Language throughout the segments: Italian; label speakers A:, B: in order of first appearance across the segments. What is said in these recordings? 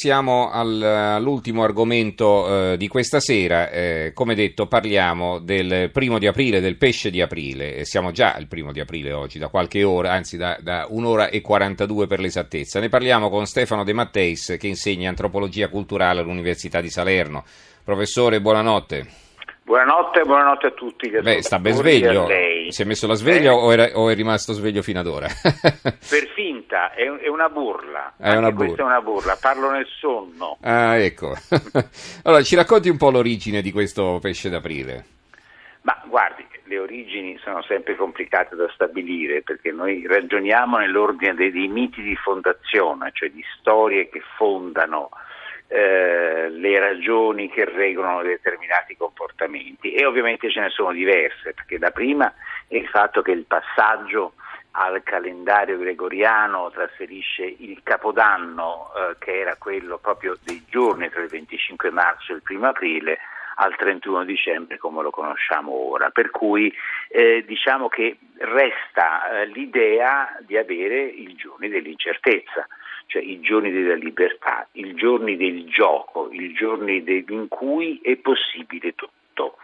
A: Siamo al, all'ultimo argomento eh, di questa sera, eh, come detto parliamo del primo di aprile, del pesce di aprile, siamo già il primo di aprile oggi, da qualche ora, anzi da, da un'ora e 42 per l'esattezza. Ne parliamo con Stefano De Matteis che insegna antropologia culturale all'Università di Salerno. Professore, buonanotte.
B: Buonanotte, buonanotte a tutti.
A: Beh, sta ben sveglio. Si è messo la sveglia eh? o, era, o, è rimasto sveglio fino ad ora?
B: per finta, è, è una burla. È una burla. Questa è una burla, parlo nel sonno.
A: Ah, ecco. allora, ci racconti un po' l'origine di questo pesce d'aprile?
B: Ma guardi, le origini sono sempre complicate da stabilire perché noi ragioniamo nell'ordine dei, dei miti di fondazione, cioè di storie che fondano eh, le ragioni che regolano determinati comportamenti. E ovviamente ce ne sono diverse perché la prima il fatto che il passaggio al calendario gregoriano trasferisce il capodanno eh, che era quello proprio dei giorni tra il 25 marzo e il 1 aprile al 31 dicembre come lo conosciamo ora, per cui eh, diciamo che resta eh, l'idea di avere i giorni dell'incertezza cioè i giorni della libertà, i giorni del gioco, i giorni in cui è possibile tutto.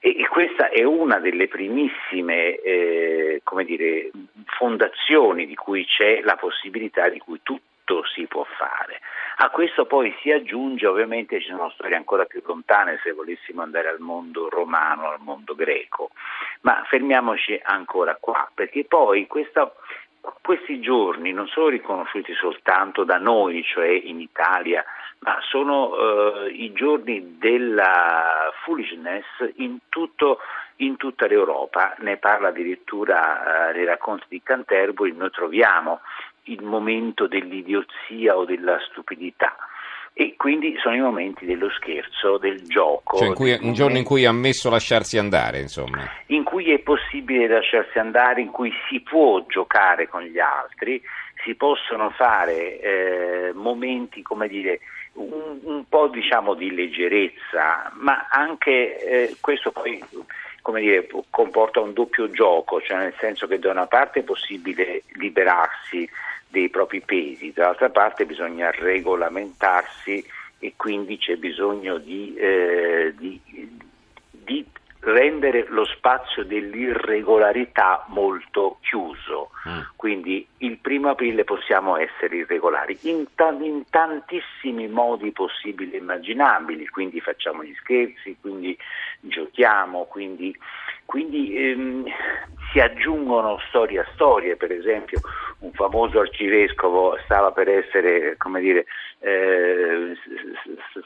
B: E, e questa è una delle primissime eh, dire, fondazioni di cui c'è la possibilità di cui tutto si può fare. A questo poi si aggiunge, ovviamente ci sono storie ancora più lontane se volessimo andare al mondo romano, al mondo greco, ma fermiamoci ancora qua, perché poi questa questi giorni non sono riconosciuti soltanto da noi, cioè in Italia, ma sono eh, i giorni della foolishness in, tutto, in, tutta l'Europa. Ne parla addirittura eh, nei racconti di Canterbury, noi troviamo il momento dell'idiozia o della stupidità e quindi sono i momenti dello scherzo, del gioco.
A: Cioè cui, un giorno in cui ha ammesso lasciarsi andare, insomma.
B: In cui è possibile lasciarsi andare, in cui si può giocare con gli altri, si possono fare eh, momenti, come dire, un, un po' diciamo di leggerezza, ma anche eh, questo poi come dire, comporta un doppio gioco, cioè nel senso che da una parte è possibile liberarsi dei propri pesi, dall'altra parte bisogna regolamentarsi e quindi c'è bisogno di, eh, di, rendere lo spazio dell'irregolarità molto chiuso. Mm. Quindi il primo aprile possiamo essere irregolari in, t- in, tantissimi modi possibili e immaginabili, quindi facciamo gli scherzi, quindi giochiamo, quindi, quindi ehm, si aggiungono storie a storie, per esempio un famoso arcivescovo stava per essere, come dire, eh,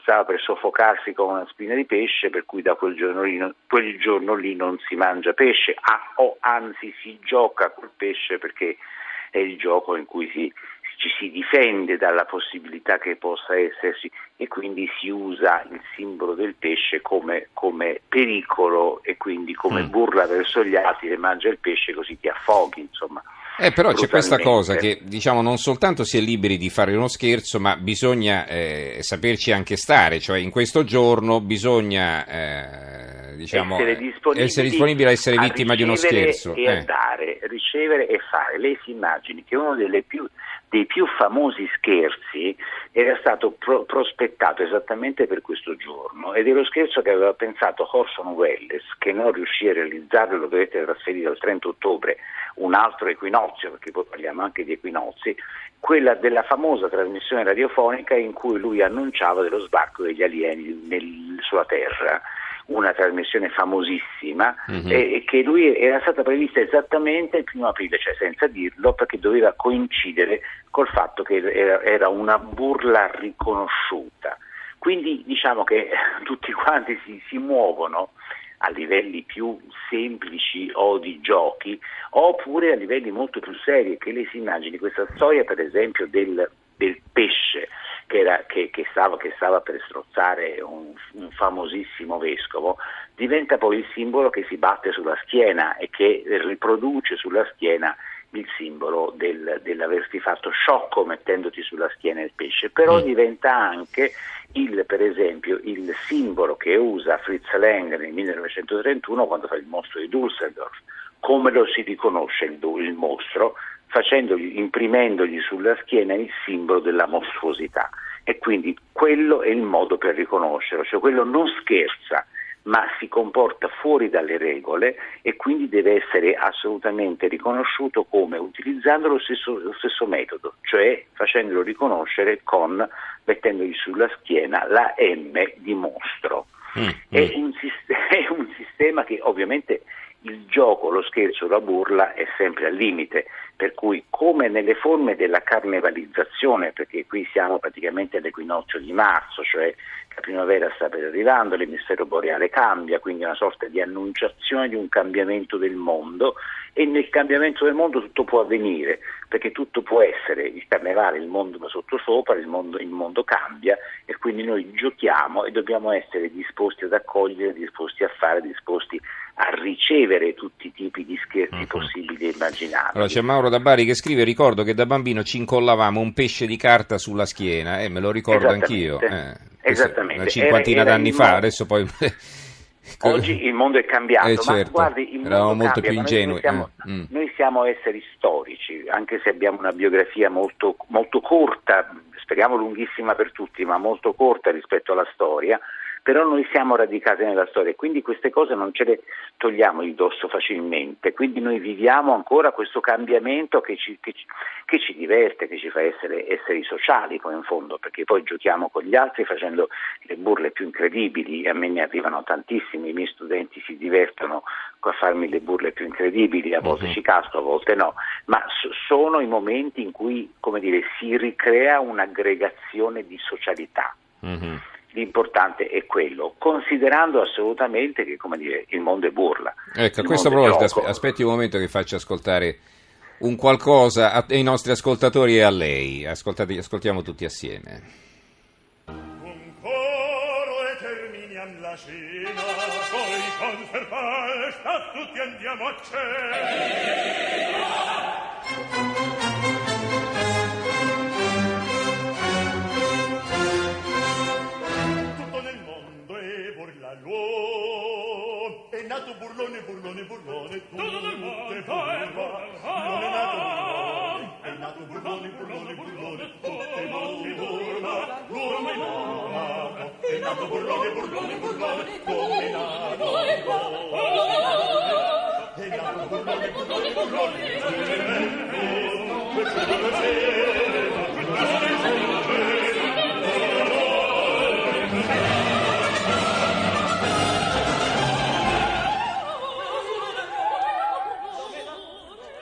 B: stava per soffocarsi con una spina di pesce, per cui da quel giorno lì, quel giorno lì non si mangia pesce, ah, o anzi si gioca col pesce perché è il gioco in cui si, ci si difende dalla possibilità che possa esserci e quindi si usa il simbolo del pesce come, come pericolo e quindi come mm. burla verso gli altri, le mangia il pesce così ti affoghi, insomma.
A: Eh, però c'è questa cosa che diciamo non soltanto si è liberi di fare uno scherzo, ma bisogna eh, saperci anche stare, cioè in questo giorno bisogna eh, diciamo, essere, disponibili essere disponibili a essere vittima di uno scherzo.
B: E eh. dare, ricevere e fare. Lei si immagini che uno più, dei più famosi scherzi era stato pro- prospettato esattamente per questo giorno. Ed è lo scherzo che aveva pensato Orson Welles, che non riuscì a realizzarlo, lo dovette trasferire al 30 ottobre un altro equinozio, perché poi parliamo anche di equinozi, quella della famosa trasmissione radiofonica in cui lui annunciava dello sbarco degli alieni nel, sulla Terra una trasmissione famosissima mm-hmm. e, che lui era stata prevista esattamente il primo aprile, cioè senza dirlo, perché doveva coincidere col fatto che era, era una burla riconosciuta. Quindi diciamo che tutti quanti si, si muovono a livelli più semplici o di giochi, oppure a livelli molto più seri, che lei si immagini questa storia per esempio del, del pesce che, era, che, che, stava, che, stava, per strozzare un, un, famosissimo vescovo, diventa poi il simbolo che si batte sulla schiena e che riproduce sulla schiena il simbolo del, dell'averti fatto sciocco mettendoti sulla schiena il pesce, però mm. diventa anche il, per esempio il simbolo che usa Fritz Lang nel 1931 quando fa il mostro di Dusseldorf, come lo si riconosce il, il mostro, imprimendogli sulla schiena il simbolo della mostruosità. e quindi quello è il modo per riconoscerlo, cioè quello non scherza ma si comporta fuori dalle regole e quindi deve essere assolutamente riconosciuto come utilizzando lo stesso, lo stesso metodo, cioè facendolo riconoscere con mettendogli sulla schiena la M di mostro. Mm, è, mm. Un, è un sistema che ovviamente il gioco, lo scherzo, la burla è sempre al limite, per cui come nelle forme della carnevalizzazione, perché qui siamo praticamente all'equinozio di marzo, cioè la primavera sta per arrivando, l'emisfero boreale cambia, quindi è una sorta di annunciazione di un cambiamento del mondo e nel cambiamento del mondo tutto può avvenire, perché tutto può essere il carnevale, il mondo da sottosopra, il mondo, il mondo cambia e quindi noi giochiamo e dobbiamo essere disposti ad accogliere, disposti a fare, disposti a ricevere tutti i tipi di scherzi uh-huh. possibili e immaginabili.
A: Allora c'è Mauro da Bari che scrive, ricordo che da bambino ci incollavamo un pesce di carta sulla schiena, eh, me lo ricordo anch'io. Eh.
B: Esattamente.
A: Una cinquantina era, era d'anni fa, adesso poi...
B: Oggi il mondo è cambiato,
A: eh certo,
B: ma guardi, il
A: eravamo
B: mondo
A: molto
B: cambia,
A: più ingenui.
B: Noi siamo, mm. noi siamo, esseri storici, anche se abbiamo una biografia molto, molto corta, speriamo lunghissima per tutti, ma molto corta rispetto alla storia però noi siamo radicati nella storia e quindi queste cose non ce le togliamo di dosso facilmente, quindi noi viviamo ancora questo cambiamento che ci, che ci, che ci diverte, che ci fa essere esseri sociali poi in fondo, perché poi giochiamo con gli altri facendo le burle più incredibili, a me ne arrivano tantissimi, i miei studenti si divertono a farmi le burle più incredibili, a volte uh-huh. ci casco, a volte no, ma sono i momenti in cui come dire, si ricrea un'aggregazione di socialità. Uh-huh l'importante è quello, considerando assolutamente che dire, il mondo è burla.
A: Ecco, a questo proposito, aspetti un momento che faccia ascoltare un qualcosa ai nostri ascoltatori e a lei. Ascoltate, ascoltiamo tutti assieme. Un coro e terminiam la scena, poi con sta tutti andiamo a cena.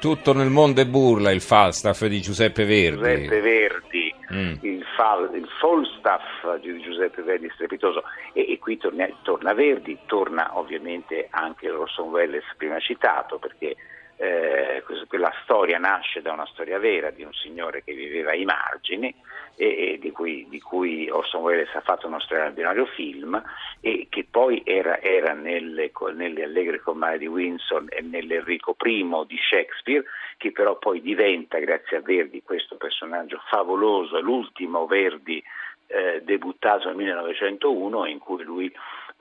A: Tutto nel mondo è burla, il Falstaff di Giuseppe Verdi.
B: Giuseppe Verdi, mm. il, fal, il, Falstaff di Giuseppe Verdi strepitoso. E, e qui torna, torna, Verdi, torna ovviamente anche Orson Welles prima citato, perché eh, quella storia nasce da una storia vera di un signore che viveva ai margini e, e di, cui, di, cui, Orson Welles ha fatto uno straordinario film e che poi era, era nelle, nelle, Allegre Comare di Winson e nell'Enrico I di Shakespeare, che però poi diventa, grazie a Verdi, questo personaggio favoloso, l'ultimo Verdi eh, debuttato nel 1901 in cui lui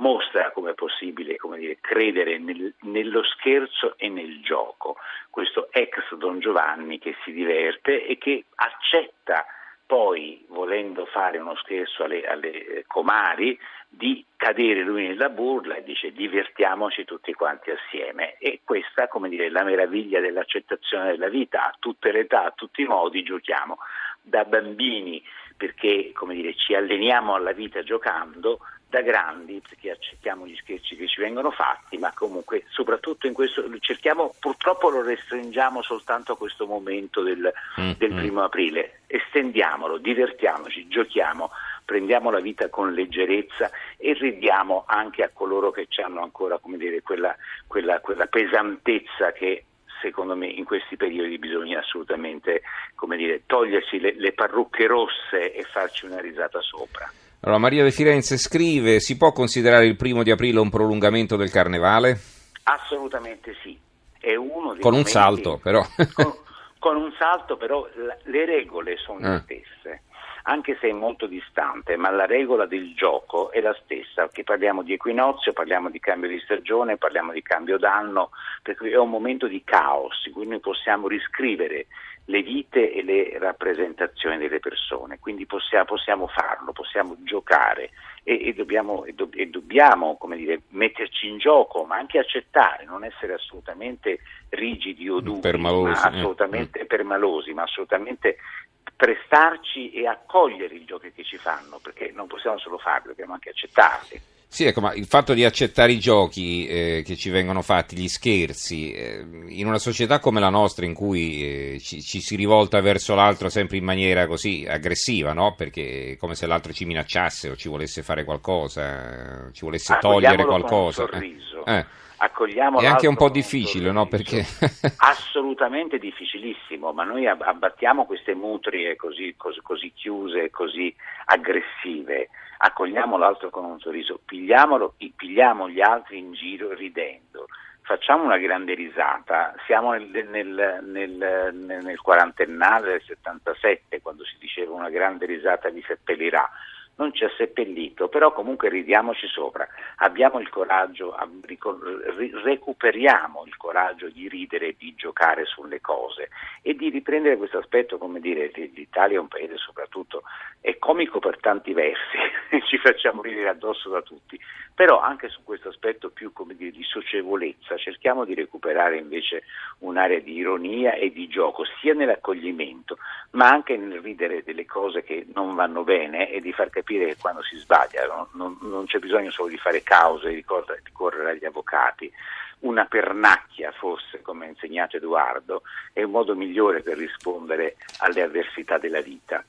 B: mostra come è possibile come dire, credere nel, nello scherzo e nel gioco. Questo ex Don Giovanni che si diverte e che accetta poi, volendo fare uno scherzo alle, alle eh, comari, di cadere lui nella burla e dice divertiamoci tutti quanti assieme. E questa, come dire, è la meraviglia dell'accettazione della vita, a tutte le età, a tutti i modi giochiamo, da bambini perché dire, ci alleniamo alla vita giocando, da grandi perché accettiamo gli scherzi che ci vengono fatti, ma comunque soprattutto in questo cerchiamo, purtroppo lo restringiamo soltanto a questo momento del, mm-hmm. del primo aprile, estendiamolo, divertiamoci, giochiamo, prendiamo la vita con leggerezza e ridiamo anche a coloro che hanno ancora dire, quella, quella, quella pesantezza che secondo me in questi periodi bisogna assolutamente dire, togliersi le, le parrucche rosse e farci una risata sopra.
A: Allora, Maria De Firenze scrive: si può considerare il primo di aprile un prolungamento del carnevale?
B: Assolutamente sì. È uno dei
A: con un salto, però.
B: con, con, un salto, però la, le regole sono ah. le stesse anche se è molto distante, ma la regola del gioco è la stessa, che parliamo di equinozio, parliamo di cambio di stagione, parliamo di cambio d'anno, perché è un momento di caos in cui noi possiamo riscrivere le vite e le rappresentazioni delle persone, quindi possiamo, possiamo farlo, possiamo giocare e, e dobbiamo, e do, e dobbiamo dire, metterci in gioco, ma anche accettare, non essere assolutamente rigidi o duri,
A: permalosi,
B: ma assolutamente eh. permalosi, ma assolutamente prestarci e accogliere i giochi che ci fanno, perché non possiamo solo farli, dobbiamo anche accettarli.
A: Sì, ecco, ma il fatto di accettare i giochi eh, che ci vengono fatti, gli scherzi, eh, in una società come la nostra in cui eh, ci, ci, si rivolta verso l'altro sempre in maniera così aggressiva, no? Perché è come se l'altro ci minacciasse o ci volesse fare qualcosa, ci volesse togliere qualcosa.
B: Con un sorriso. Accogliamo
A: è anche un po' difficile, no? Perché...
B: Assolutamente difficilissimo, ma noi abbattiamo queste mutrie così, così, così chiuse, così aggressive. Accogliamo l'altro con un sorriso, pigliamo gli altri in giro ridendo, facciamo una grande risata, siamo nel, nel, nel, nel quarantennale del 77 quando si diceva una grande risata vi seppellirà, non ci ha seppellito, però comunque ridiamoci sopra, abbiamo il coraggio, recuperiamo il coraggio di ridere di giocare sulle cose e di riprendere questo aspetto, come dire, l'Italia è un paese soprattutto, è comico per tanti versi, ci facciamo ridere addosso da tutti, però anche su questo aspetto più dire, di socievolezza cerchiamo di recuperare invece un'area di ironia e di gioco, sia nell'accoglimento, ma anche nel ridere delle cose che non vanno bene e di far capire capire che quando si sbaglia non, non, non c'è bisogno solo di fare cause, di correre, di correre agli avvocati. Una pernacchia, forse, come ha insegnato Edoardo, è un modo migliore per rispondere alle avversità della vita.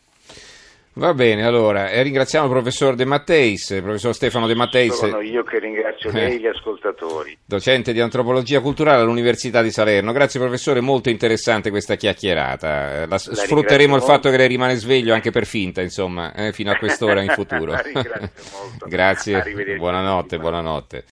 A: Va bene, allora eh, ringraziamo il professor De Matteis, il professor Stefano De Matteis.
B: Sono io che ringrazio lei e gli ascoltatori.
A: Docente di antropologia culturale all'Università di Salerno. Grazie professore, molto interessante questa chiacchierata. La, sfrutteremo il fatto che lei rimane sveglio anche per finta, insomma, eh, fino a quest'ora in futuro.
B: La ringrazio molto.
A: Grazie, buonanotte, buonanotte.